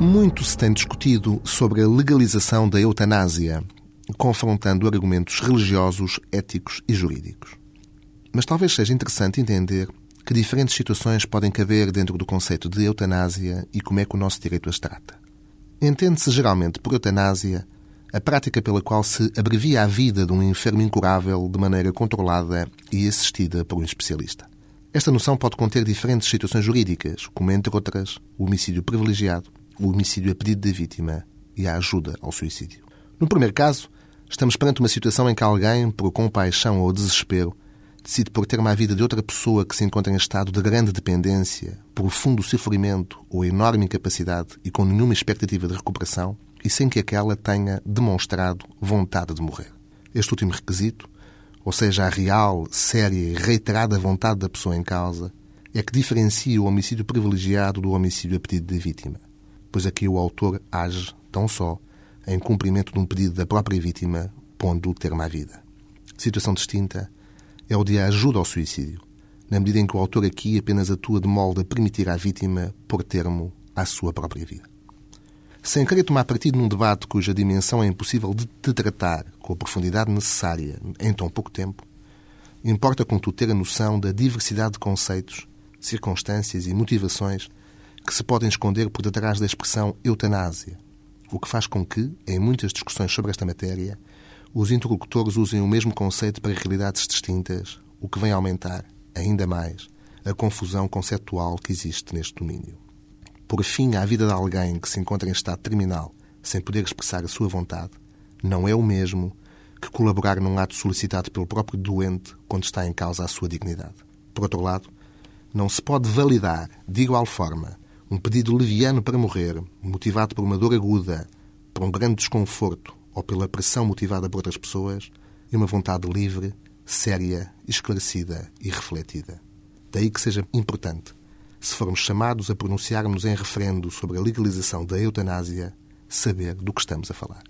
Muito se tem discutido sobre a legalização da eutanásia, confrontando argumentos religiosos, éticos e jurídicos. Mas talvez seja interessante entender que diferentes situações podem caber dentro do conceito de eutanásia e como é que o nosso direito as trata. Entende-se geralmente por eutanásia a prática pela qual se abrevia a vida de um enfermo incurável de maneira controlada e assistida por um especialista. Esta noção pode conter diferentes situações jurídicas, como, entre outras, o homicídio privilegiado, o homicídio a pedido da vítima e a ajuda ao suicídio. No primeiro caso, estamos perante uma situação em que alguém, por compaixão ou desespero, decide por ter uma vida de outra pessoa que se encontra em estado de grande dependência, profundo sofrimento ou enorme incapacidade e com nenhuma expectativa de recuperação, e sem que aquela tenha demonstrado vontade de morrer. Este último requisito, ou seja, a real, séria e reiterada vontade da pessoa em causa, é que diferencia o homicídio privilegiado do homicídio a pedido da vítima, pois aqui o autor age tão só em cumprimento de um pedido da própria vítima, pondo o termo à vida. Situação distinta é o de ajuda ao suicídio, na medida em que o autor aqui apenas atua de molde a permitir à vítima pôr termo à sua própria vida. Sem querer tomar partido num debate cuja dimensão é impossível de, tratar com a profundidade necessária em tão pouco tempo, importa contudo ter a noção da diversidade de conceitos, circunstâncias e motivações que se podem esconder por detrás da expressão eutanásia, o que faz com que, em muitas discussões sobre esta matéria, os interlocutores usem o mesmo conceito para realidades distintas, o que vem aumentar, ainda mais, a confusão conceptual que existe neste domínio por fim à vida de alguém que se encontra em estado terminal sem poder expressar a sua vontade, não é o mesmo que colaborar num ato solicitado pelo próprio doente quando está em causa a sua dignidade. Por outro lado, não se pode validar, de igual forma, um pedido leviano para morrer, motivado por uma dor aguda, por um grande desconforto ou pela pressão motivada por outras pessoas, e uma vontade livre, séria, esclarecida e refletida. Daí que seja importante se formos chamados a pronunciarmos em referendo sobre a legalização da eutanásia, saber do que estamos a falar.